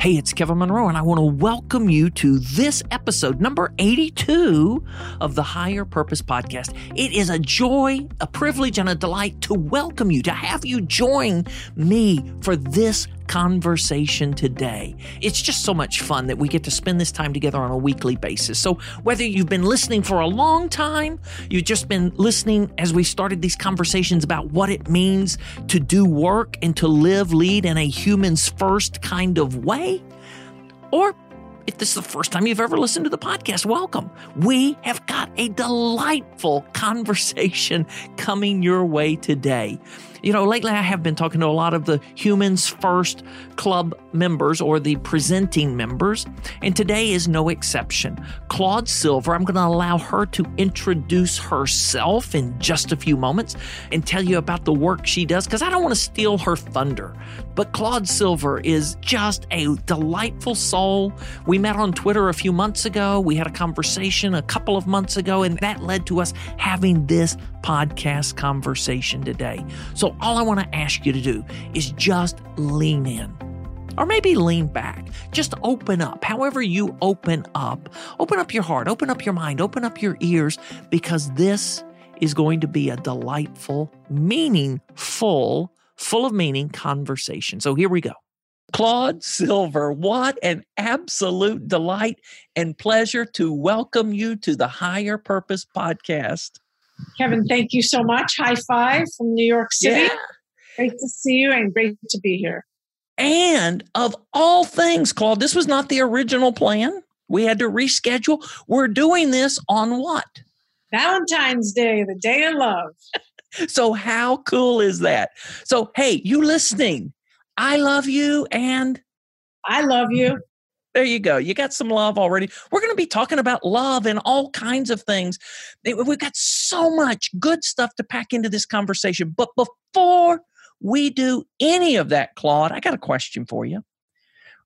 Hey, it's Kevin Monroe, and I want to welcome you to this episode, number 82 of the Higher Purpose Podcast. It is a joy, a privilege, and a delight to welcome you, to have you join me for this conversation today. It's just so much fun that we get to spend this time together on a weekly basis. So, whether you've been listening for a long time, you've just been listening as we started these conversations about what it means to do work and to live, lead in a humans first kind of way, or if this is the first time you've ever listened to the podcast, welcome. We have got a delightful conversation coming your way today. You know, lately I have been talking to a lot of the Humans First Club members or the presenting members, and today is no exception. Claude Silver, I'm going to allow her to introduce herself in just a few moments and tell you about the work she does because I don't want to steal her thunder. But Claude Silver is just a delightful soul. We met on Twitter a few months ago. We had a conversation a couple of months ago, and that led to us having this podcast conversation today. So, all I want to ask you to do is just lean in. Or maybe lean back. Just open up. However, you open up, open up your heart, open up your mind, open up your ears, because this is going to be a delightful, meaningful, full of meaning conversation. So, here we go. Claude Silver, what an absolute delight and pleasure to welcome you to the Higher Purpose Podcast. Kevin, thank you so much. High five from New York City. Yeah. Great to see you and great to be here. And of all things, Claude, this was not the original plan. We had to reschedule. We're doing this on what? Valentine's Day, the day of love. So, how cool is that? So, hey, you listening, I love you. And I love you. there you go. You got some love already. We're going to be talking about love and all kinds of things. We've got so much good stuff to pack into this conversation. But before we do any of that, Claude, I got a question for you.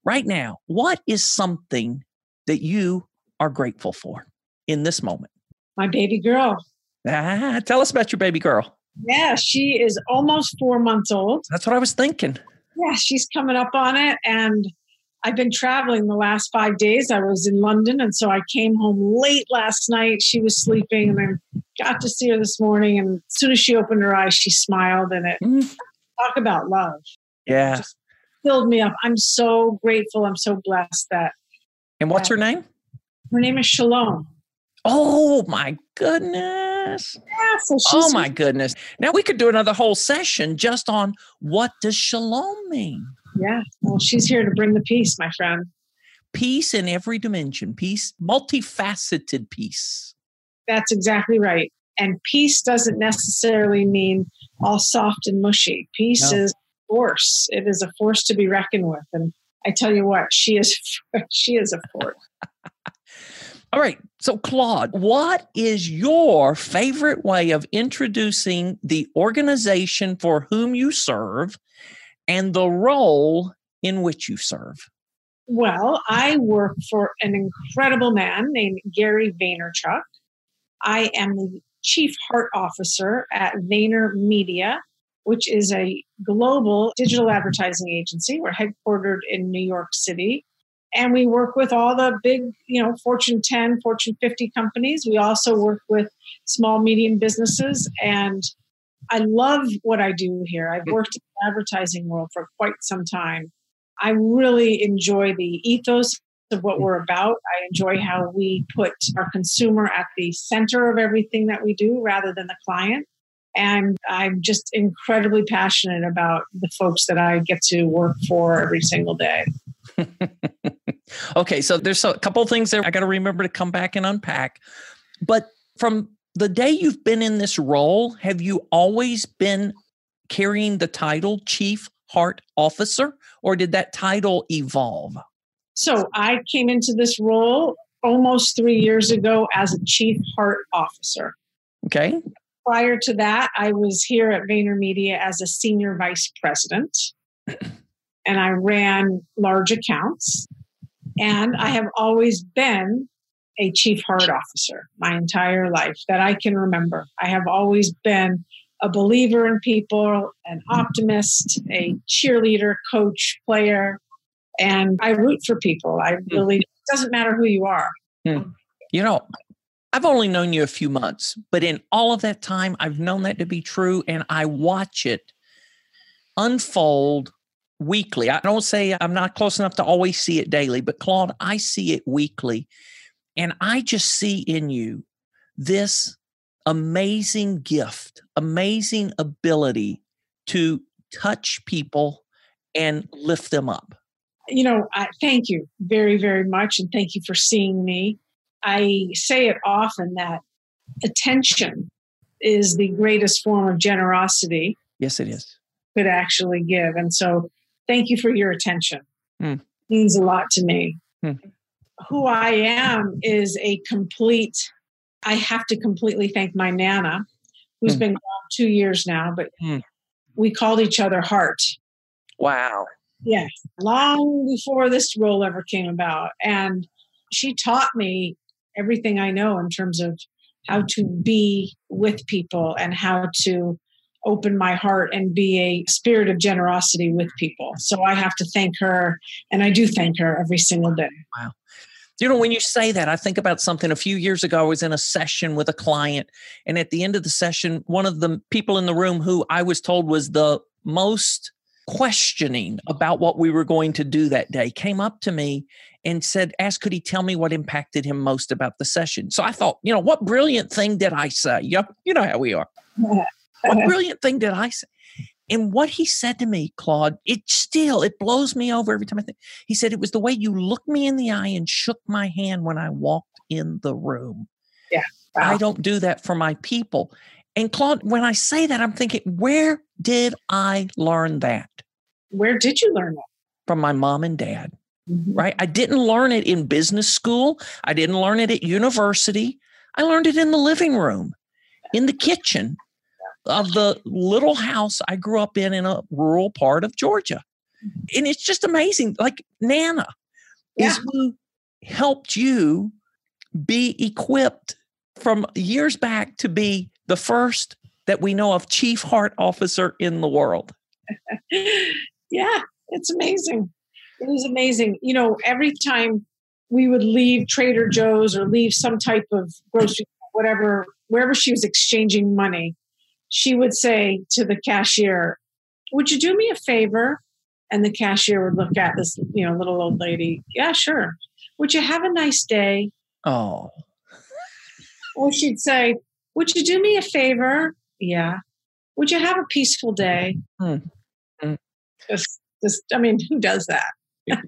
Right now, what is something that you are grateful for in this moment? My baby girl. Ah, tell us about your baby girl. Yeah, she is almost four months old. That's what I was thinking. Yeah, she's coming up on it. And I've been traveling the last five days. I was in London. And so I came home late last night. She was sleeping and then got to see her this morning. And as soon as she opened her eyes, she smiled and it Mm, talk about love. Yeah. Just filled me up. I'm so grateful. I'm so blessed that And what's her name? her name is Shalom. Oh my goodness. Yeah, so oh she's Oh my goodness. Now we could do another whole session just on what does shalom mean? Yeah, well, she's here to bring the peace, my friend. Peace in every dimension, peace, multifaceted peace. That's exactly right. And peace doesn't necessarily mean all soft and mushy. Peace No. is force. It is a force to be reckoned with. And I tell you what, she is she is a force. All right. So, Claude, what is your favorite way of introducing the organization for whom you serve and the role in which you serve? Well, I work for an incredible man named Gary Vaynerchuk. I am the chief heart officer at VaynerMedia, which is a global digital advertising agency. We're headquartered in New York City. And we work with all the big, you know, Fortune 10, Fortune 50 companies. We also work with small, medium businesses. And I love what I do here. I've worked in the advertising world for quite some time. I really enjoy the ethos of what we're about. I enjoy how we put our consumer at the center of everything that we do rather than the client. And I'm just incredibly passionate about the folks that I get to work for every single day. okay, so there's a couple things there I got to remember to come back and unpack. But from the day you've been in this role, have you always been carrying the title Chief Heart Officer, or did that title evolve? So I came into this role almost three years ago as a chief heart officer. Okay. Prior to that, I was here at VaynerMedia as a senior vice president, and I ran large accounts. And I have always been a chief heart officer my entire life that I can remember. I have always been a believer in people, an optimist, a cheerleader, coach, player, and I root for people. I hmm. really, it doesn't matter who you are. Hmm. You know, I've only known you a few months, but in all of that time, I've known that to be true, and I watch it unfold weekly. I don't say I'm not close enough to always see it daily, but Claude, I see it weekly. And I just see in you this amazing gift, amazing ability to touch people and lift them up. You know, I thank you very, very much. And thank you for seeing me. I say it often that attention is the greatest form of generosity. Yes, it is. Could actually give. And so thank you for your attention. Mm. It means a lot to me. Mm. Who I am is a complete, I have to completely thank my Nana, who's mm. been gone two years now, but hmm. we called each other Heart. Wow. Yeah, long before this role ever came about. And she taught me everything I know in terms of how to be with people and how to open my heart and be a spirit of generosity with people. So I have to thank her, and I do thank her every single day. Wow. You know, when you say that, I think about something a few years ago. I was in a session with a client, and at the end of the session, one of the people in the room who I was told was the most questioning about what we were going to do that day came up to me and said, asked, could he tell me what impacted him most about the session? So I thought, you know, what brilliant thing did I say? You you know how we are. what brilliant thing did I say? And what he said to me, Claude, it still it blows me over every time I think. He said it was the way you looked me in the eye and shook my hand when I walked in the room. Yeah. Wow. I don't do that for my people. And Claude, when I say that, I'm thinking, where did I learn that? Where did you learn that? From my mom and dad. Mm-hmm. Right? I didn't learn it in business school. I didn't learn it at university. I learned it in the living room, in the kitchen, of the little house I grew up in in a rural part of Georgia. Mm-hmm. And it's just amazing. Like Nana yeah. is who helped you be equipped from years back to be the first that we know of chief heart officer in the world. yeah, it's amazing. It is amazing. You know, every time we would leave Trader Joe's or leave some type of grocery, whatever, wherever she was exchanging money, she would say to the cashier, Would you do me a favor? And the cashier would look at this, you know, little old lady. Yeah, sure. Would you have a nice day? Oh. Or she'd say, Would you do me a favor? Yeah. Would you have a peaceful day? Hmm. Hmm. Just, just, I mean, who does that?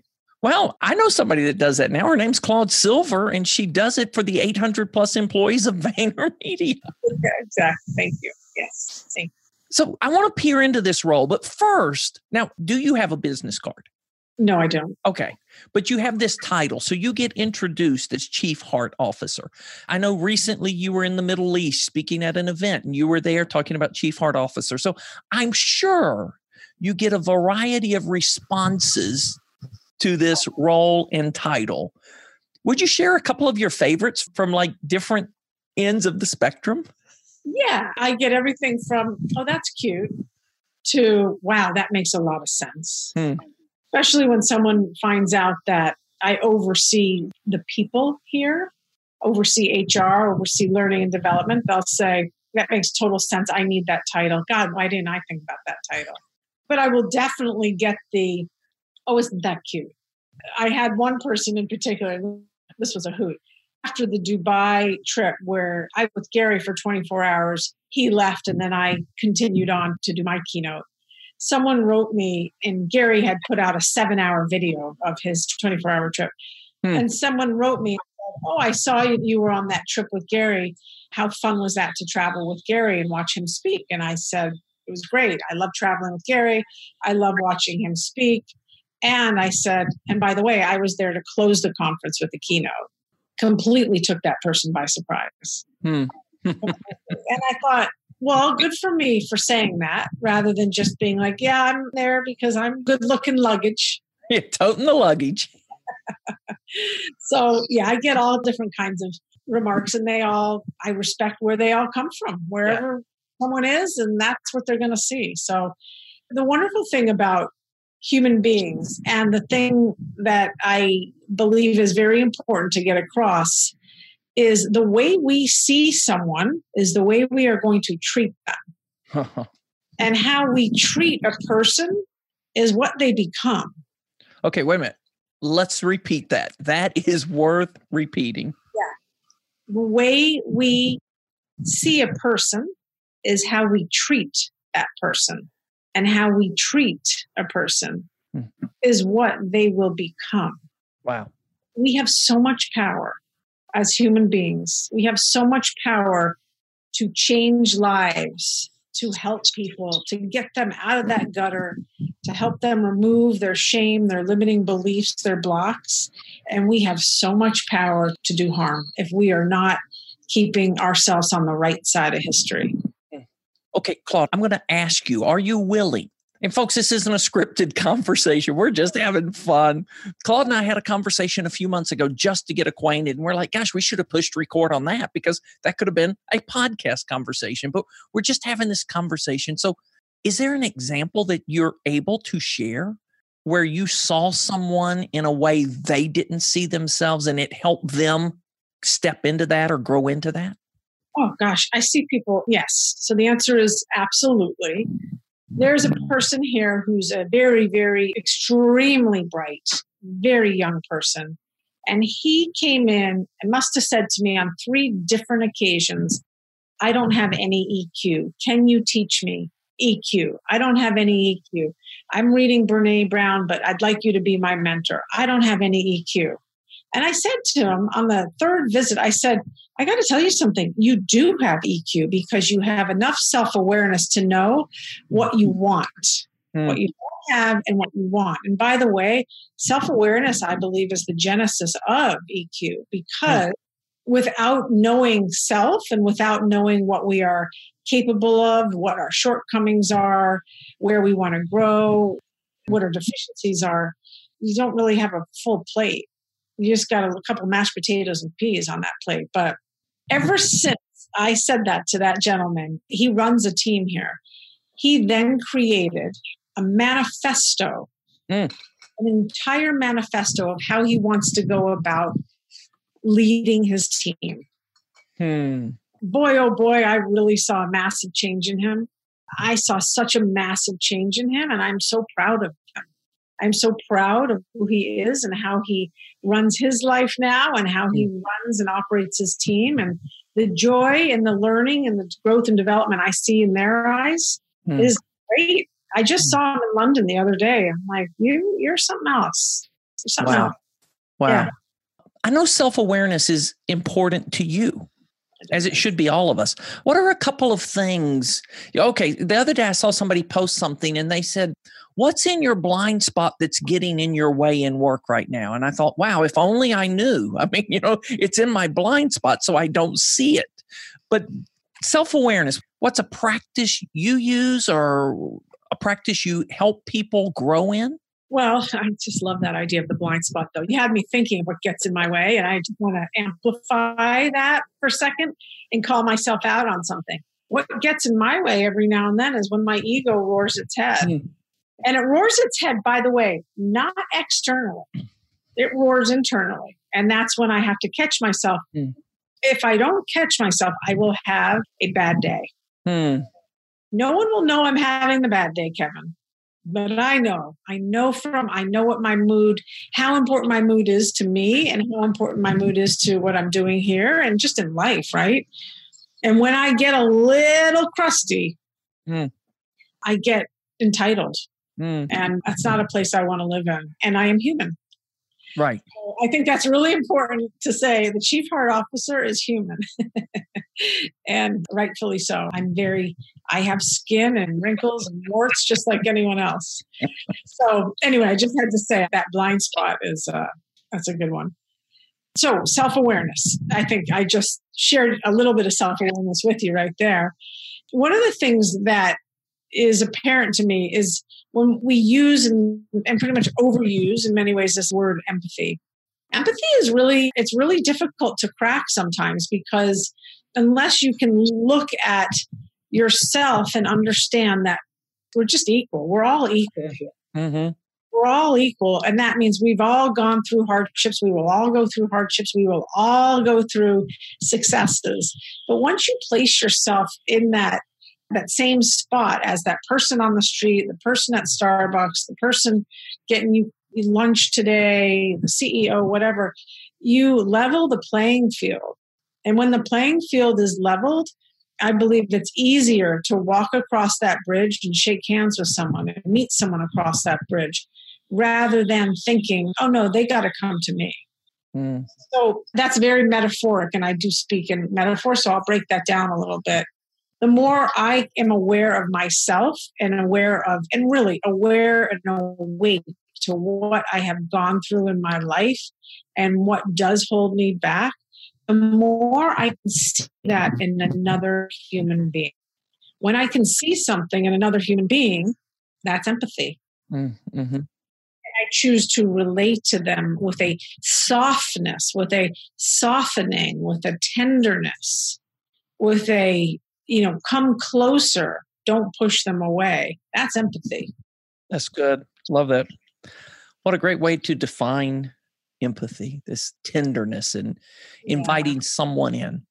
Well, I know somebody that does that now. Her name's Claude Silver, and she does it for the 800 plus employees of VaynerMedia. Okay, exactly. Thank you. Yes. Thank you. So I want to peer into this role, but first, now, do you have a business card? No, I don't. Okay. But you have this title. So you get introduced as Chief Heart Officer. I know recently you were in the Middle East speaking at an event and you were there talking about Chief Heart Officer. So I'm sure you get a variety of responses to this role and title. Would you share a couple of your favorites from like different ends of the spectrum? Yeah, I get everything from, oh, that's cute, to, wow, that makes a lot of sense. Hmm. Especially when someone finds out that I oversee the people here, oversee HR, oversee learning and development. They'll say, that makes total sense. I need that title. God, why didn't I think about that title? But I will definitely get the, oh, isn't that cute? I had one person in particular, this was a hoot. After the Dubai trip, where I was with Gary for 24 hours, he left and then I continued on to do my keynote. Someone wrote me, and Gary had put out a seven hour video of his 24 hour trip. Hmm. And someone wrote me, Oh, I saw you, you were on that trip with Gary. How fun was that to travel with Gary and watch him speak? And I said, It was great. I love traveling with Gary. I love watching him speak. And I said, and by the way, I was there to close the conference with the keynote. completely took that person by surprise. Hmm. and I thought, well, good for me for saying that rather than just being like, yeah, I'm there because I'm good looking luggage. You're toting the luggage. so, yeah, I get all different kinds of remarks, and they all, I respect where they all come from, wherever yeah. someone is, and that's what they're going to see. So, the wonderful thing about human beings and the thing that I believe is very important to get across is the way we see someone is the way we are going to treat them. and how we treat a person is what they become. Okay, wait a minute. Let's repeat that. That is worth repeating. Yeah. The way we see a person is how we treat that person. And how we treat a person hmm. is what they will become. Wow. We have so much power as human beings. We have so much power to change lives, to help people, to get them out of that gutter, to help them remove their shame, their limiting beliefs, their blocks. And we have so much power to do harm if we are not keeping ourselves on the right side of history. Hmm. Okay, Claude, I'm going to ask you are you willing and folks, this isn't a scripted conversation. We're just having fun. Claude and I had a conversation a few months ago just to get acquainted. And we're like, gosh, we should have pushed record on that because that could have been a podcast conversation. But we're just having this conversation. So, is there an example that you're able to share where you saw someone in a way they didn't see themselves and it helped them step into that or grow into that? Oh gosh, I see people. Yes. So the answer is absolutely there's a person here who's a very, very extremely bright, very young person. And he came in and must have said to me on three different occasions, I don't have any EQ. Can you teach me EQ? I don't have any EQ. I'm reading Brene Brown, but I'd like you to be my mentor. I don't have any EQ. And I said to him on the third visit, I said, I got to tell you something. You do have EQ because you have enough self awareness to know what you want, mm. what you don't have, and what you want. And by the way, self awareness, I believe, is the genesis of EQ because mm. without knowing self and without knowing what we are capable of, what our shortcomings are, where we want to grow, what our deficiencies are, you don't really have a full plate you just got a couple mashed potatoes and peas on that plate. But ever since I said that to that gentleman, he runs a team here. He then created a manifesto, mm. an entire manifesto of how he wants to go about leading his team. Hmm. Boy, oh boy, I really saw a massive change in him. I saw such a massive change in him, and I'm so proud of him. I'm so proud of who he is and how he runs his life now and how he mm. runs and operates his team and the joy and the learning and the growth and development I see in their eyes mm. is great. I just mm. saw him in London the other day. I'm like, you, you're something else. You're something wow. Else. Wow. Yeah. I know self awareness is important to you as it should be all of us. What are a couple of things? Okay, the other day I saw somebody post something and they said, What's in your blind spot that's getting in your way in work right now? And I thought, wow, if only I knew. I mean, you know, it's in my blind spot, so I don't see it. But self awareness, what's a practice you use or a practice you help people grow in? Well, I just love that idea of the blind spot, though. You had me thinking of what gets in my way, and I just want to amplify that for a second and call myself out on something. What gets in my way every now and then is when my ego roars its head. Mm. And it roars its head, by the way, not externally, it roars internally. And that's when I have to catch myself. Mm. If I don't catch myself, I will have a bad day. Mm. No one will know I'm having the bad day, Kevin but I know, I know from, I know what my mood, how important my mood is to me and how important my mood is to what I'm doing here and just in life, right? And when I get a little crusty, mm. I get entitled. Mm. And that's not a place I want to live in. And I am human. Right. So I think that's really important to say. The chief heart officer is human, and rightfully so. I'm very, I have skin and wrinkles and warts just like anyone else. so, anyway, I just had to say that blind spot is, uh, that's a good one. So, self awareness. I think I just shared a little bit of self awareness with you right there. One of the things that is apparent to me is when we use and, and pretty much overuse in many ways this word empathy. Empathy is really, it's really difficult to crack sometimes because unless you can look at yourself and understand that we're just equal, we're all equal here. Mm-hmm we're all equal. And that means we've all gone through hardships. We will all go through hardships. We will all go through successes. But once you place yourself in that that same spot as that person on the street, the person at Starbucks, the person getting you lunch today, the CEO, whatever, you level the playing field. And when the playing field is leveled, I believe it's easier to walk across that bridge and shake hands with someone and meet someone across that bridge rather than thinking, oh no, they got to come to me. Mm. So that's very metaphoric, and I do speak in metaphor, so I'll break that down a little bit. The more I am aware of myself and aware of, and really aware and awake to what I have gone through in my life and what does hold me back, the more I can see that in another human being. When I can see something in another human being, that's empathy. Mm, mm-hmm. I choose to relate to them with a softness, with a softening, with a tenderness, with a, you know, come closer, don't push them away. That's empathy. That's good. Love that. What a great way to define empathy, this tenderness and inviting yeah. someone in.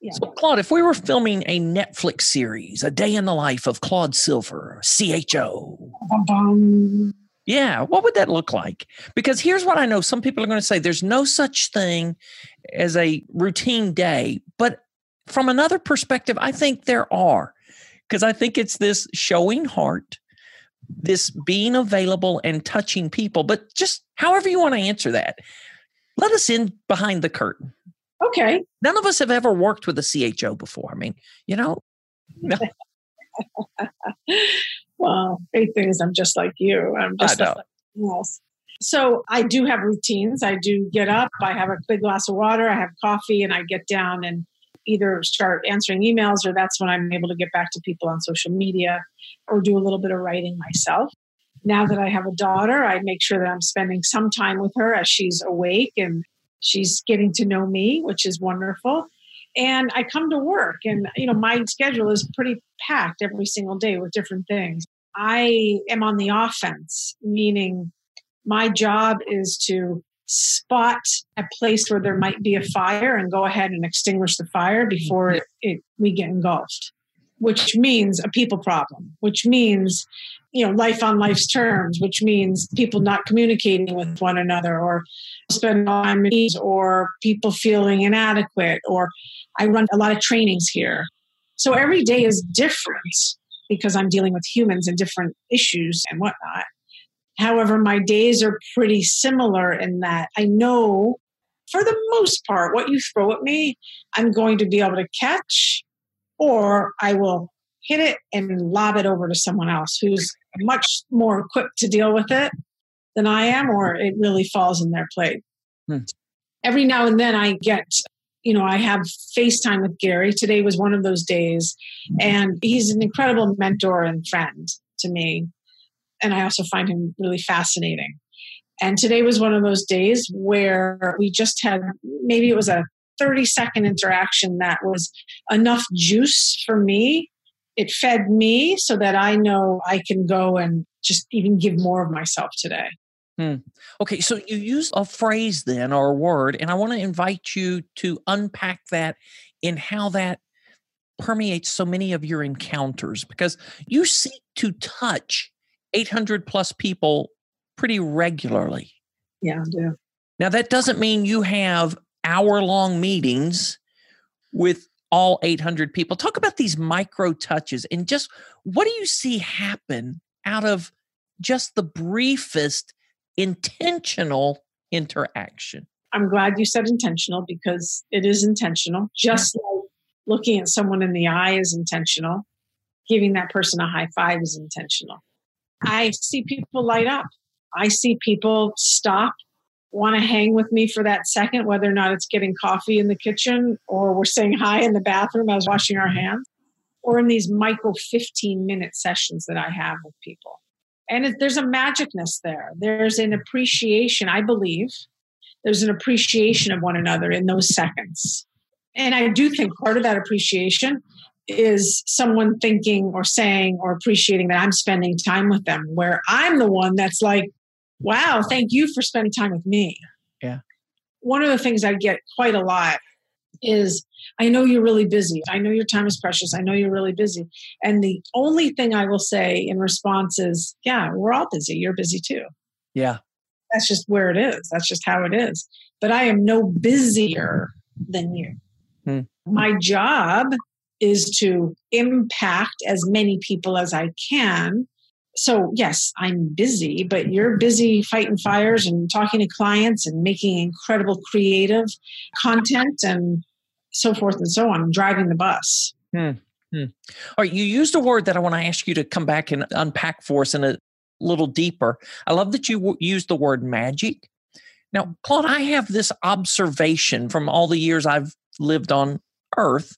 Yeah. So, Claude, if we were filming a Netflix series, A Day in the Life of Claude Silver, CHO, yeah, what would that look like? Because here's what I know some people are going to say there's no such thing as a routine day. From another perspective, I think there are. Because I think it's this showing heart, this being available and touching people. But just however you want to answer that, let us in behind the curtain. Okay. None of us have ever worked with a CHO before. I mean, you know. No. well, great thing is I'm just like you. I'm just like else. So I do have routines. I do get up, I have a big glass of water, I have coffee, and I get down and either start answering emails or that's when I'm able to get back to people on social media or do a little bit of writing myself. Now that I have a daughter, I make sure that I'm spending some time with her as she's awake and she's getting to know me, which is wonderful and i come to work and you know my schedule is pretty packed every single day with different things i am on the offense meaning my job is to spot a place where there might be a fire and go ahead and extinguish the fire before it, it, we get engulfed which means a people problem which means you know life on life's terms which means people not communicating with one another or spend time or people feeling inadequate or i run a lot of trainings here. So every day is different because i'm dealing with humans and different issues and whatnot however my days are pretty similar in that i know for the most part what you throw at me i'm going to be able to catch or i will hit it and lob it over to someone else who's much more equipped to deal with it than I am, or it really falls in their plate. Hmm. Every now and then I get, you know, I have FaceTime with Gary. Today was one of those days, and he's an incredible mentor and friend to me. And I also find him really fascinating. And today was one of those days where we just had maybe it was a 30 second interaction that was enough juice for me it fed me so that I know I can go and just even give more of myself today. Hmm. Okay, so you use a phrase then or a word, and I want to invite you to unpack that in how that permeates so many of your encounters because you seek to touch 800 plus people pretty regularly. Yeah. Now, that doesn't mean you have hour long meetings with all 800 people. Talk about these micro touches and just what do you see happen out of just the briefest intentional interaction? I'm glad you said intentional because it is intentional. Just like looking at someone in the eye is intentional, giving that person a high five is intentional. I see people light up. I see people stop want to hang with me for that second, whether or not it's getting coffee in the kitchen or we're saying hi in the bathroom as washing our hands, or in these micro 15 minute sessions that I have with people. And it, there's a magicness there. There's an appreciation, I believe, there's an appreciation of one another in those seconds. And I do think part of that appreciation is someone thinking or saying or appreciating that I'm spending time with them, where I'm the one that's like, wow, thank you for spending time with me. Yeah. One of the things I get quite a lot is I know you're really busy. I know your time is precious. I know you're really busy. And the only thing I will say in response is, yeah, we're all busy. You're busy too. Yeah. That's just where it is. That's just how it is. But I am no busier than you. Hmm. My job is to impact as many people as I can. So, yes, I'm busy, but you're busy fighting fires and talking to clients and making incredible creative content and so forth and so on, driving the bus. Hmm. Hmm. All right, you used a word that I want to ask you to come back and unpack for us in a little deeper. I love that you w- used the word magic. Now, Claude, I have this observation from all the years I've lived on Earth.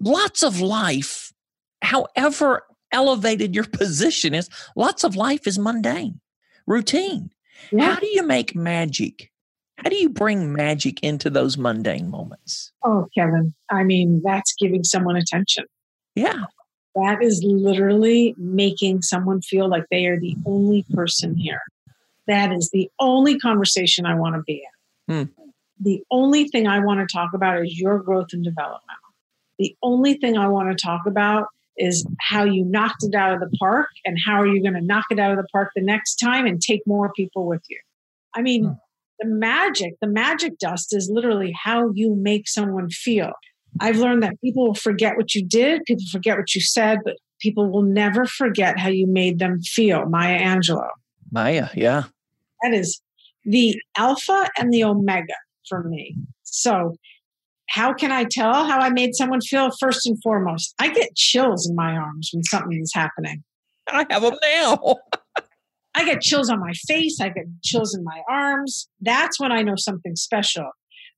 Lots of life, however elevated your position is, lots of life is mundane, routine. Yeah. How do you make magic? How do you bring magic into those mundane moments? Oh, Kevin, I mean, that's giving someone attention. Yeah. That is literally making someone feel like they are the only person here. That is the only conversation I want to be in. Hmm. The only thing I want to talk about is your growth and development. The only thing I want to talk about is how you knocked it out of the park and how are you going to knock it out of the park the next time and take more people with you. I mean, hmm. the magic, the magic dust is literally how you make someone feel. I've learned that people will forget what you did, people forget what you said, but people will never forget how you made them feel. Maya Angelou. Maya, yeah. That is the alpha and the omega for me. So, how can I tell how I made someone feel? First and foremost, I get chills in my arms when something is happening. I have them now. I get chills on my face. I get chills in my arms. That's when I know something special.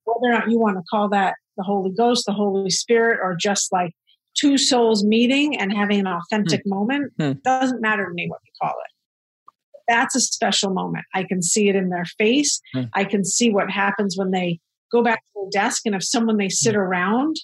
Whether or not you want to call that the Holy Ghost, the Holy Spirit, or just like two souls meeting and having an authentic hmm. moment, hmm. doesn't matter to me what you call it. That's a special moment. I can see it in their face. Hmm. I can see what happens when they go back to the desk. And if someone they sit around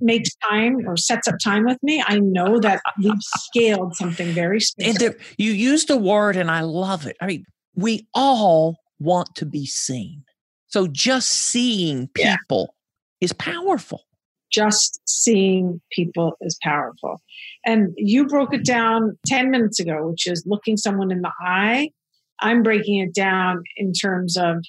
makes time or sets up time with me, I know that we've scaled something very special. And you used a word, and I love it. I mean, we all want to be seen. So just seeing people is powerful. Just seeing people is powerful. And you broke it down 10 minutes ago, which is looking someone in the eye. I'm breaking it down in terms of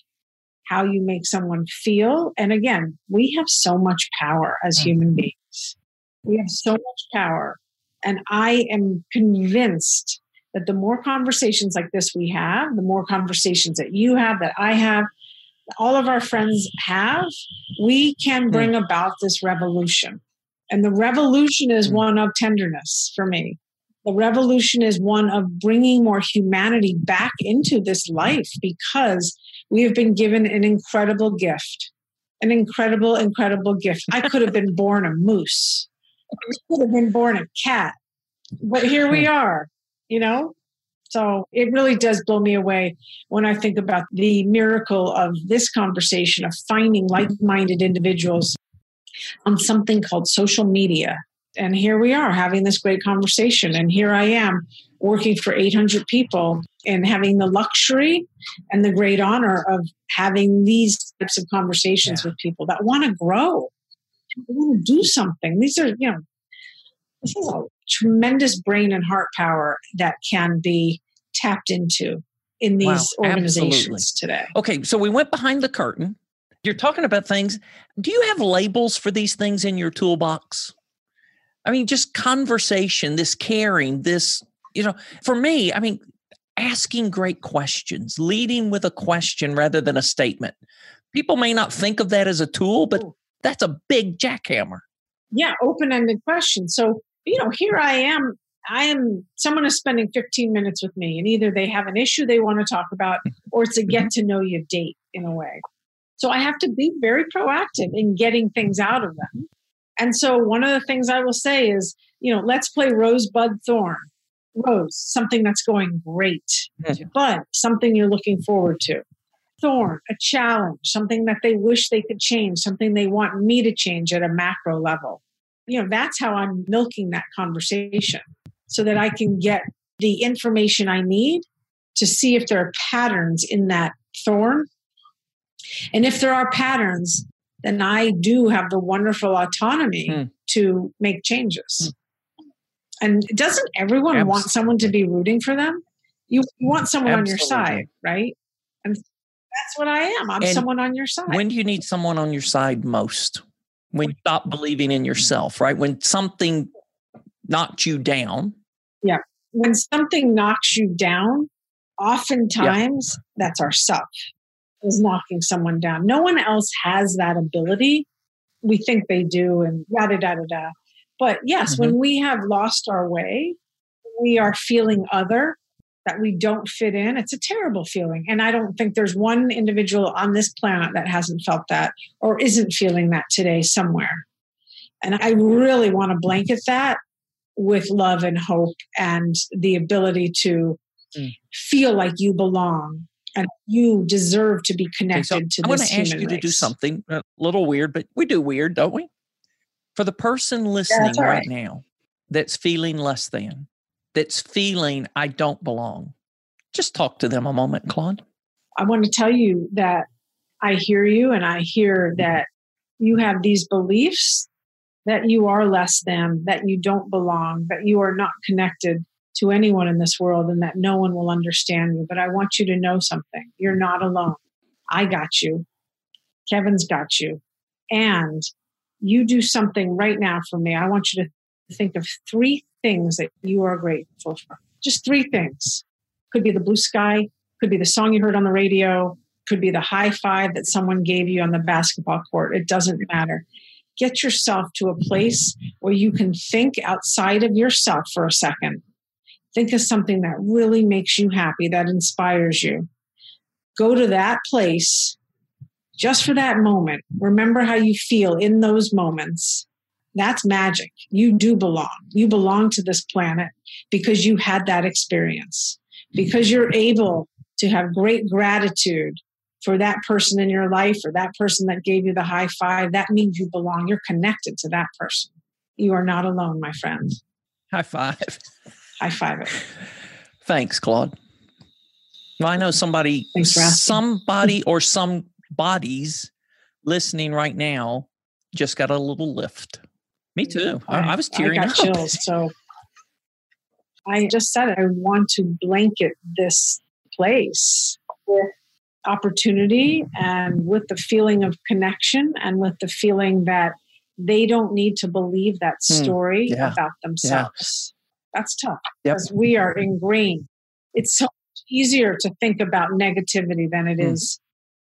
how you make someone feel. And again, we have so much power as mm. human beings. We have so much power. And I am convinced that the more conversations like this we have, the more conversations that you have, that I have, all of our friends have, we can hmm. bring about this revolution. And the revolution is hmm. one of tenderness for me. The revolution is one of bringing more humanity back into this life because we have been given an incredible gift. An incredible, incredible gift. I could have been born a moose. I could have been born a cat. But here we are, you know? So it really does blow me away when I think about the miracle of this conversation of finding like minded individuals on something called social media. And here we are having this great conversation. And here I am working for 800 people and having the luxury and the great honor of having these types of conversations yeah. with people that want to grow, want to do something. These are, you know, this is a tremendous brain and heart power that can be tapped into in these wow, organizations absolutely. today. Okay, so we went behind the curtain. You're talking about things. Do you have labels for these things in your toolbox? I mean, just conversation, this caring, this, you know, for me, I mean, asking great questions, leading with a question rather than a statement. People may not think of that as a tool, but that's a big jackhammer. Yeah, open ended question. So, you know, here I am I am someone is spending 15 minutes with me, and either they have an issue they want to talk about, or it's a Mm-hmm. get to know you date in a way. So I have to be very proactive in getting things out of them. And so one of the things I will say is, you know, let's play rosebud thorn. Rose, something that's going great. Mhm. Bud, something you're looking forward to. Thorn, a challenge, something that they wish they could change, something they want me to change at a macro level. You know, that's how I'm milking that conversation so that I can get the information I need to see if there are patterns in that thorn. And if there are patterns, then I do have the wonderful autonomy Hmm. to make changes. And doesn't everyone want someone to be rooting for them? You want someone on your side, right? And that's what I am. I'm And someone on your side. When do you need someone on your side most? When you stop believing in yourself, right? When something knocked you down. Yeah. When something knocks you down, oftentimes that's our self is knocking someone down. No one else has that ability. We think they do, and da da da da. da. But yes, when we have lost our way, we are feeling other, that we don't fit in. It's a terrible feeling. And I don't think there's one individual on this planet that hasn't felt that or isn't feeling that today somewhere. And I really want to blanket that with love and hope and the ability to Mm. feel like you belong and you deserve to be Okay, connected so to I want this to ask you to do something a little weird, but we do weird, don't we? For the person listening all right right. now that's feeling less than, that's feeling I don't belong, just talk to them a moment, Claude. I want to tell you that I hear you and I hear mm-hmm. that you have these beliefs that you are less than, that you don't belong, that you are not connected to anyone in this world and that no one will understand you. But I want you to know something. You're not alone. I got you. Kevin's got you. And you do something right now for me. I want you to think of three things that you are grateful for. Just three things. Could be the blue sky, could be the song you heard on the radio, could be the high five that someone gave you on the basketball court. It doesn't matter. Get yourself to a place where you can think outside of yourself for a second. Think of something that really makes you happy, that inspires you. Go to that place just for that moment. Remember how you feel in those moments. That's magic. You do belong. You belong to this planet because you had that experience, because you're able to have great gratitude for that person in your life or that person that gave you the high five. That means you belong. You're connected to that person. You are not alone, my friend. High five. High five it. Thanks, Claude. Well, I know somebody, somebody or some bodies listening right now just got a little lift. Me too. I, I was tearing I got up. chills. So I just said it. I want to blanket this place with opportunity and with the feeling of connection and with the feeling that they don't need to believe that Hmm. story Yeah. about themselves. That's tough Yep. because we are ingrained. It's so much easier to think about negativity than it Hmm. is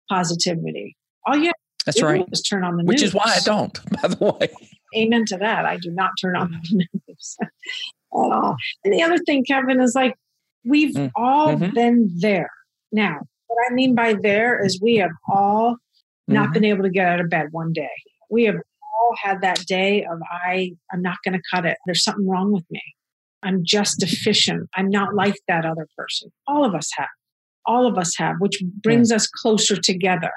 positivity. All you have That's to do right. is turn on the news. Which is why I don't, by the way. amen to that. I do not turn on the news at all. And the other thing, Kevin, is like we've Mm. all Mhm. been there. Now, what I mean by there is we have all not Mhm. been able to get out of bed one day. We have all had that day of I I'm not going to cut it. There's something wrong with me. I'm just deficient. I'm not like that other person. All of us have. All of us have, which brings us closer together.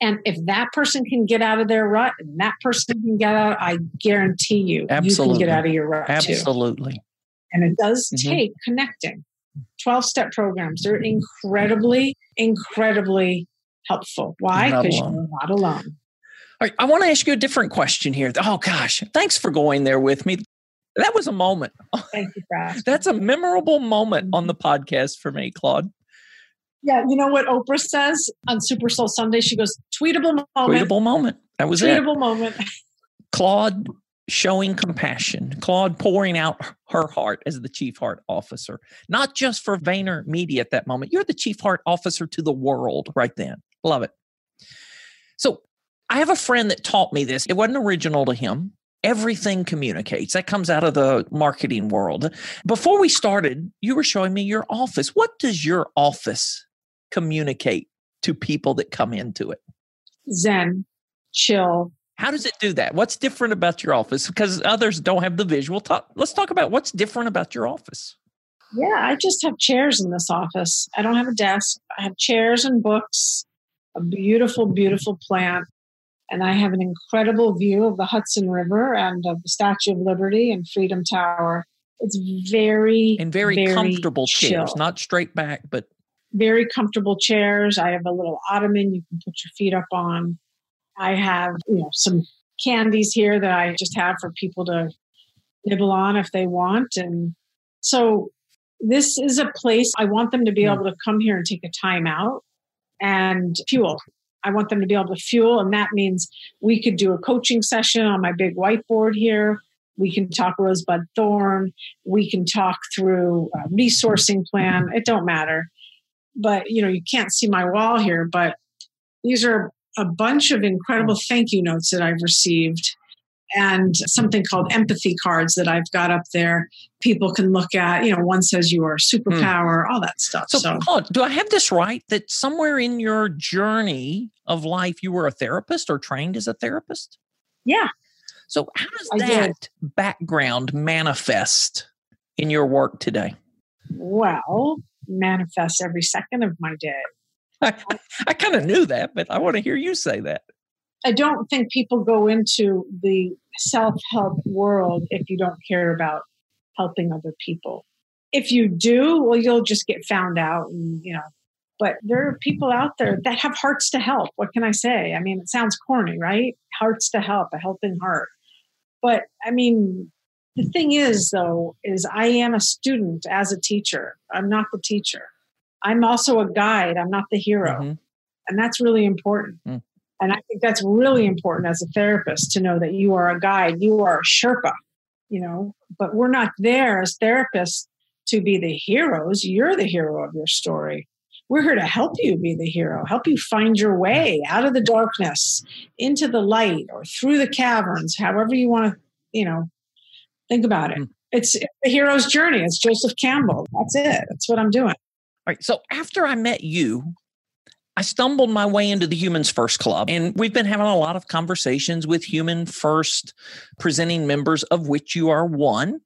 And if that person can get out of their rut and that person can get out, I guarantee you, you can get out of your rut too. Absolutely. And it does Mhm. take connecting. 12 step programs, they're incredibly, incredibly helpful. Why? Because you're not alone. All right, I want to ask you a different question here. Oh gosh, thanks for going there with me. That was a moment. Thank you asking. That's a memorable moment on the mm-hmm. podcast for me, Claude. Yeah, you know what Oprah says on Super Soul Sunday? She goes, tweetable moment. Tweetable moment. That was it. tweetable moment. Claude showing compassion, Claude pouring out her heart as the chief heart officer, not just for VaynerMedia at that moment. You're the chief heart officer to the world right then. Love it. So I have a friend that taught me this. It wasn't original to him. Everything communicates. That comes out of the marketing world. Before we started, you were showing me your office. What does your office communicate to people that come into it? Zen, chill. How does it do that? What's different about your office? Because others don't have the visual. Talk, let's talk about what's different about your office. Yeah, I just have chairs in this office. I don't have a desk. I have chairs and books, a beautiful, beautiful plant, and I have an incredible view of the Hudson River and of the Statue of Liberty and Freedom Tower. It's very and very, very comfortable chairs, not straight back, but very comfortable chairs. I have a little ottoman you can put your feet up on. I have, you know, some candies here that I just have for people to nibble on if they want. And so this is a place I want them to be Hmm. able to come here and take a time out and fuel. I want them to be able to fuel. And that means we could do a coaching session on my big whiteboard here. We can talk rosebud thorn. We can talk through a resourcing plan. It don't matter. But you know, you can't see my wall here, but these are a bunch of incredible thank you notes that I've received and something called empathy cards that I've got up there. People can look at, you know, one says you are a hmm. superpower, all that stuff. so, So, hold do I have this right? That somewhere in your journey of life, you were a therapist or trained as a therapist? yeah, So, how does I did. that background manifest in your work today? well, manifests every second of my day. I, I kind of knew that, but I want to hear you say that. I don't think people go into the self help world if you don't care about helping other people. If you do, well, you'll just get found out and, you know, but there are people out there that have hearts to help. What can I say? I mean, it sounds corny, right? Hearts to help, a helping heart. But I mean, the thing is, though, is I am a student as a teacher. I'm not the teacher. I'm also a guide. I'm not the hero. Mhm. And that's really important. Mm. And I think that's really important as a therapist to know that you are a guide, you are a Sherpa, you know, but we're not there as therapists to be the heroes. You're the hero of your story. We're here to help you be the hero, help you find your way out of the darkness into the light or through the caverns, however you want to, you know, think about it. Mm. It's the hero's journey. It's Joseph Campbell. That's it. That's what I'm doing. All right. So after I met you, I stumbled my way into the Humans First Club, and we've been having a lot of conversations with Human First presenting members, of which you are one.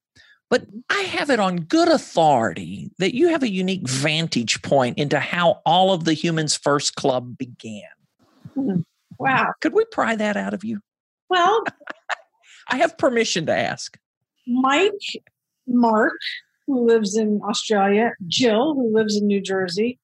But I have it on good authority that you have a unique vantage point into how all of the Humans First Club began. Hmm. Wow. Could we pry that out of you? Well, I have permission to ask. Mike, Mark, who lives in Australia, Jill, who lives in New Jersey,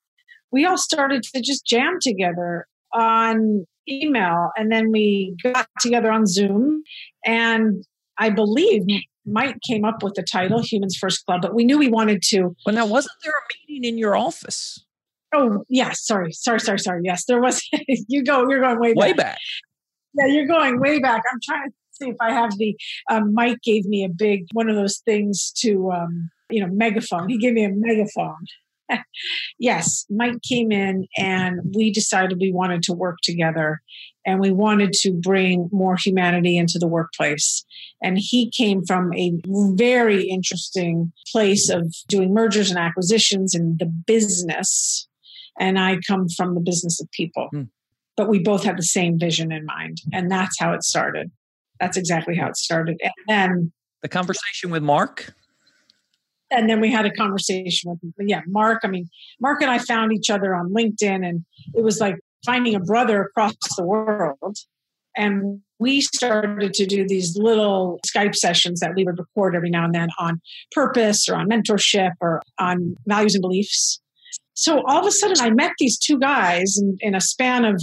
we all started to just jam together on email. And then we got together on Zoom. And I believe Mike came up with the title Humans First Club, but we knew we wanted to. Well, now, wasn't there a meeting in your office Oh, yes. Sorry, sorry, sorry, sorry. Yes, there was. you go, you're going way back. way back? Yeah, you're going way back. I'm trying to see if I have the. Um, Mike gave me a big one of those things to, um, you know, megaphone. He gave me a megaphone. yes, Mike came in and we decided we wanted to work together and we wanted to bring more humanity into the workplace. And he came from a very interesting place of doing mergers and acquisitions in the business. And I come from the business of people Hmm. but we both had the same vision in mind and that's how it started that's exactly how it started and then The conversation with Mark? And then we had a conversation with him. yeah mark i mean mark and i found each other on linkedin and it was like finding a brother across the world. And we started to do these little skype sessions that we would record every now and then on purpose or on mentorship or on values and beliefs. So all of a sudden i met these two guys in, in a span of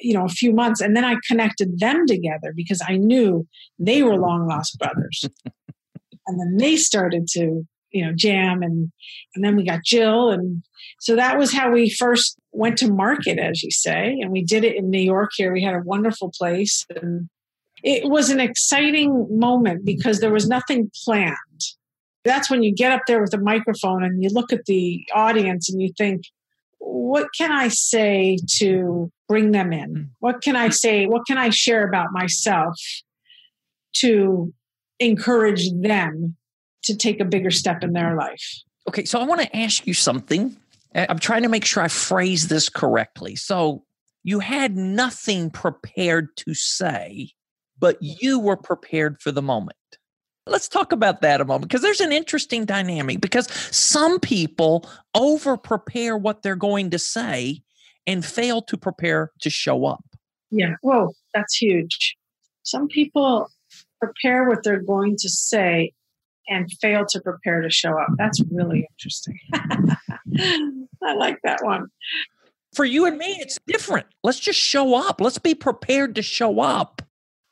you know a few months and then i connected them together because i knew they were long lost brothers. And then they started to you know jam and and then we got jill. And so that was how we first went to market as you say. And we did it in new york here. We had a wonderful place. And it was an exciting moment because there was nothing planned. That's when you get up there with a microphone and you look at the audience and you think what can i say to bring them in? Mm. What can i say? What can i share about myself to encourage them to take a bigger step in their life. Okay, so I want to ask you something. I'm trying to make sure I phrase this correctly. So you had nothing prepared to say, but you were prepared for the moment. Let's talk about that a moment because there's an interesting dynamic because some people over prepare what they're going to say and fail to prepare to show up. Yeah. Whoa, that's huge. Some people prepare what they're going to say and fail to prepare to show up. That's really interesting. I like that one. For you and me, it's different. Let's just show up. Let's be prepared to show up.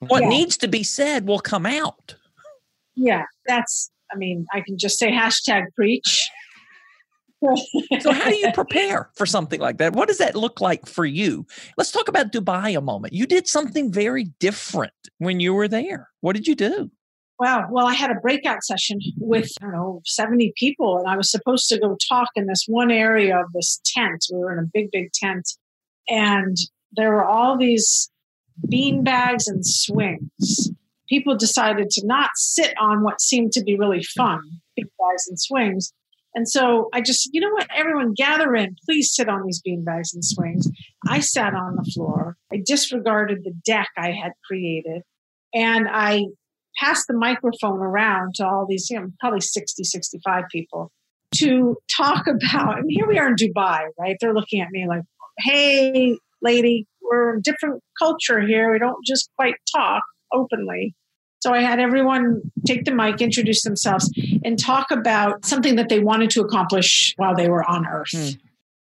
What yeah. needs to be said will come out. Yeah, that's, I mean, I can just say hashtag preach. so how do you prepare for something like that what does that look like for you let's talk about dubai a moment you did something very different when you were there what did you do Wow. Well, I had a breakout session with, I don't know, 70 people, and I was supposed to go talk in this one area of this tent. We were in a big, big tent, and there were all these bean bags and swings. People decided to not sit on what seemed to be really fun, bean bags and swings. And so I just, you know what, everyone gather in, please sit on these bean bags and swings. I sat on the floor. I disregarded the deck I had created and I passed the microphone around to all these, you know, probably 60, 65 people to talk about, and here we are in Dubai, right? They're looking at me like, hey, lady, we're a different culture here. We don't just quite talk openly. So I had everyone take the mic, introduce themselves, and talk about something that they wanted to accomplish while they were on Earth. Mm.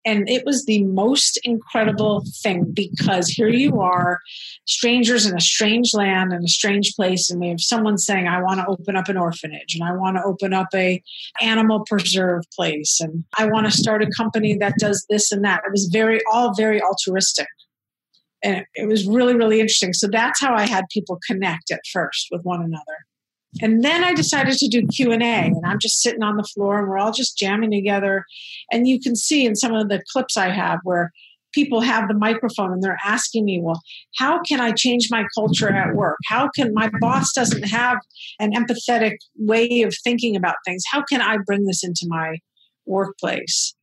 And it was the most incredible thing because here you are, strangers in a strange land in a strange place, and we have someone saying, I want to open up an orphanage and I want to open up a animal preserve place and I want to start a company that does this and that. It was very all very altruistic. And it was really, really interesting. So that's how I had people connect at first with one another and then i decided to do q&a and i'm just sitting on the floor and we're all just jamming together. And you can see in some of the clips i have where people have the microphone and they're asking me well how can i change my culture at work? How can my boss doesn't have an empathetic way of thinking about things? How can i bring this into my workplace?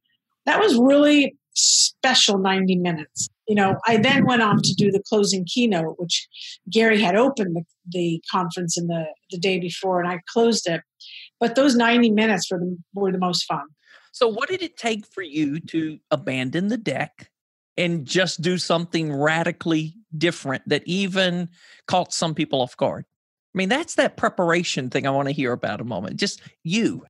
That was really special 90 minutes you know, I then went on to do the closing keynote, which Gary had opened the, the conference in the, the day before, and I closed it. But those 90 minutes were the, were the most fun. So, what did it take for you to abandon the deck and just do something radically different that even caught some people off guard? I mean, that's that preparation thing I want to hear about a moment. Just you.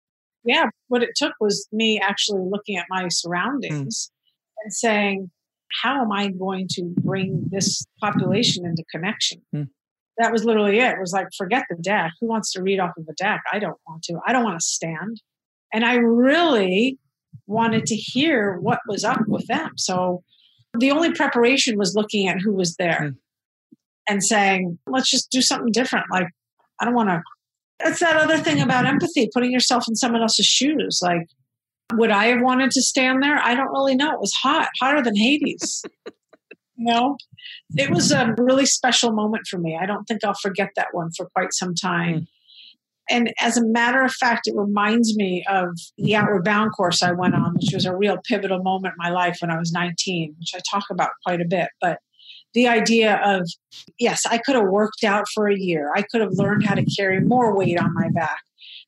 Yeah. What it took was me actually looking at my surroundings mm. and saying, how am I going to bring this population into connection? Hmm. That was literally it. It was like, forget the deck. Who wants to read off of a deck? I don't want to. I don't want to stand. And I really wanted to hear what was up with them. So the only preparation was looking at who was there hmm. and saying, let's just do something different. Like, I don't want to. That's that other thing about empathy, putting yourself in someone else's shoes. Like, would I have wanted to stand there? I don't really know. It was hot, hotter than Hades. you know, it was a really special moment for me. I don't think I'll forget that one for quite some time. Mm. And as a matter of fact, it reminds me of the Outward Bound course I went on, which was a real pivotal moment in my life when I was 19, which I talk about quite a bit. But the idea of, yes, I could have worked out for a year, I could have learned how to carry more weight on my back.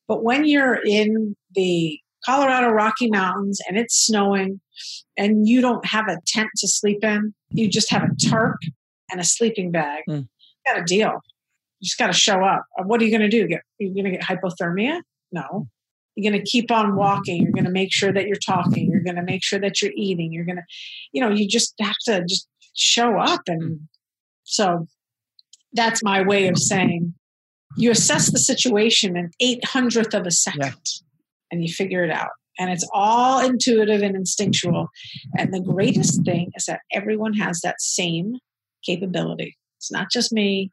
But when you're in the Colorado Rocky Mountains and it's snowing and you don't have a tent to sleep in, you just have a tarp and a sleeping bag. Mm. got a deal. You just got to show up. Uh, what are you going to do? Get, are going to get hypothermia? No. You're going to keep on walking. You're going to make sure that you're talking. You're going to make sure that you're eating. You're going to, you know, you just have to just show up. And hmm. so that's my way of saying you assess the situation in eight hundredth of a second. Yeah and you figure it out. And it's all intuitive and instinctual. And the greatest thing is that everyone has that same capability. It's not just me,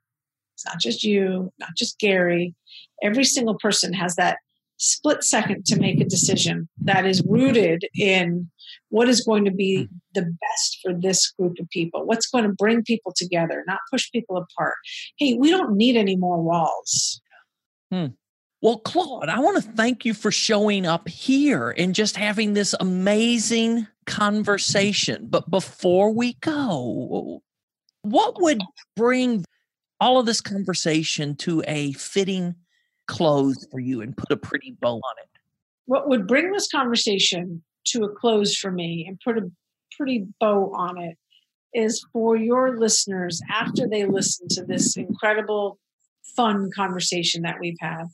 it's not just you, not just Gary. Every single person has that split second to make a decision that is rooted in what is going to be the best for this group of people what's going to bring people together not push people apart hey we don't need any more walls hmm. Well, Claude, I want to thank you for showing up here and just having this amazing conversation. But before we go, what would bring all of this conversation to a fitting close for you and put a pretty bow on it? What would bring this conversation to a close for me and put a pretty bow on it is for your listeners after they listen to this incredible, fun conversation that we've had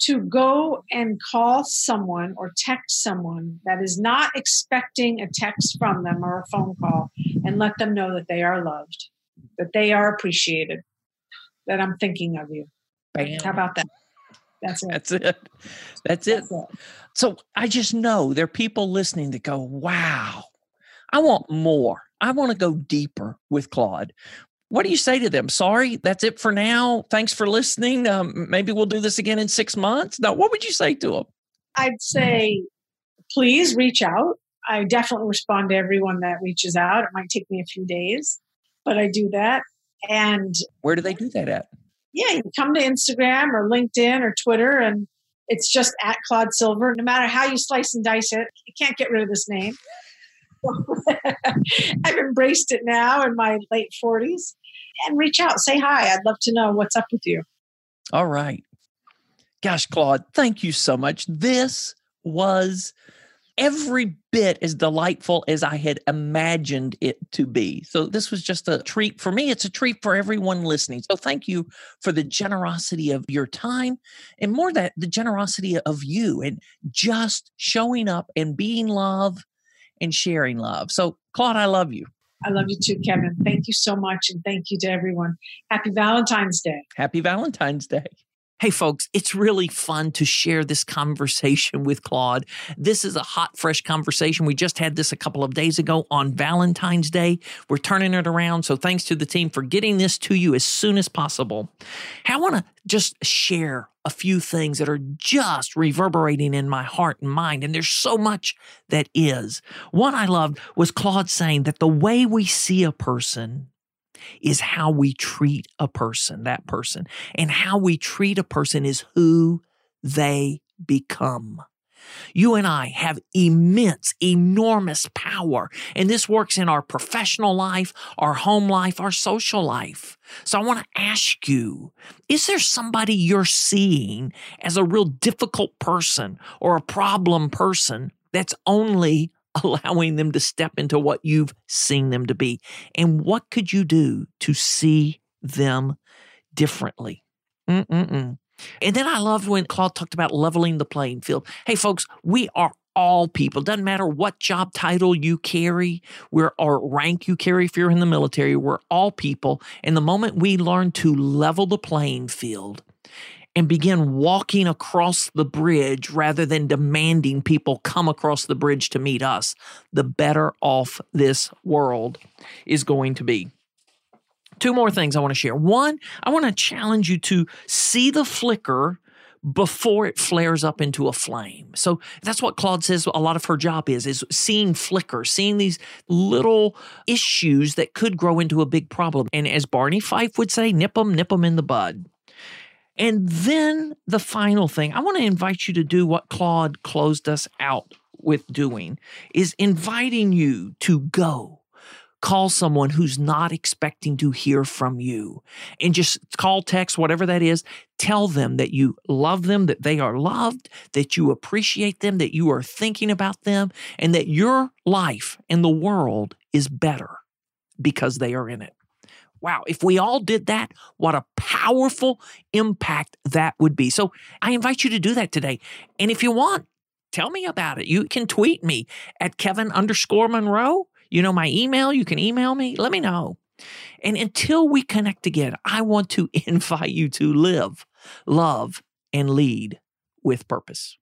to go and call someone or text someone that is not expecting a text from them or a phone call and let them know that they are loved, that they are appreciated, that I'm thinking of you. Bam. How about that? That's it. That's it. That's it. That's it. So I just know there are people listening that go, wow, I want more. I want to go deeper with Claude what do you say to them? Sorry, that's it for now. Thanks for listening. Um, maybe we'll do this again in six months. Now, what would you say to them? I'd say, please reach out. I definitely respond to everyone that reaches out. It might take me a few days, but I do that. And where do they do that at? Yeah, you come to Instagram or LinkedIn or Twitter, and it's just at Claude Silver. No matter how you slice and dice it, you can't get rid of this name. I've embraced it now in my late 40s. And reach out, say hi. I'd love to know what's up with you. All right. Gosh, Claude, thank you so much. This was every bit as delightful as I had imagined it to be. So, this was just a treat for me. It's a treat for everyone listening. So, thank you for the generosity of your time and more that the generosity of you and just showing up and being love and sharing love. So, Claude, I love you. I love you too, Kevin. Thank you so much. And thank you to everyone. Happy Valentine's Day. Happy Valentine's Day. Hey, folks, it's really fun to share this conversation with Claude. This is a hot, fresh conversation. We just had this a couple of days ago on Valentine's Day. We're turning it around. So, thanks to the team for getting this to you as soon as possible. I want to just share a few things that are just reverberating in my heart and mind. And there's so much that is. One I loved was Claude saying that the way we see a person is how we treat a person, that person. And how we treat a person is who they become. You and I have immense, enormous power. And this works in our professional life, our home life, our social life. So I want to ask you is there somebody you're seeing as a real difficult person or a problem person that's only allowing them to step into what you've seen them to be. And what could you do to see them differently? Mm-mm-mm. And then I loved when Claude talked about leveling the playing field. Hey, folks, we are all people. Doesn't matter what job title you carry, we're, or rank you carry if you're in the military, we're all people. And the moment we learn to level the playing field and begin walking across the bridge rather than demanding people come across the bridge to meet us, the better off this world is going to be. Two more things I want to share. One, I want to challenge you to see the flicker before it flares up into a flame. So that's what Claude says a lot of her job is is seeing flicker, seeing these little issues that could grow into a big problem. And as Barney Fife would say, nip them, nip them in the bud. And then the final thing, I want to invite you to do what Claude closed us out with doing is inviting you to go call someone who's not expecting to hear from you. And just call text whatever that is. Tell them that you love them that they are loved that you appreciate them that you are thinking about them and that your life and the world is better because they are in it Wow, if we all did that, what a powerful impact that would be. So I invite you to do that today. And if you want, tell me about it. You can tweet me at Kevin underscore Monroe. You know my email. You can email me. Let me know. And until we connect again, I want to invite you to live, love, and lead with purpose.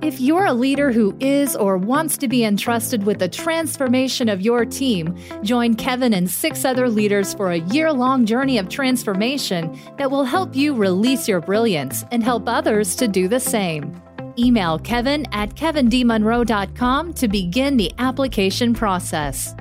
If you're a leader who is or wants to be entrusted with the transformation of your team, join Kevin and six other leaders for a year long journey of transformation that will help you release your brilliance and help others to do the same. Email kevin at kevindmonroe.com to begin the application process.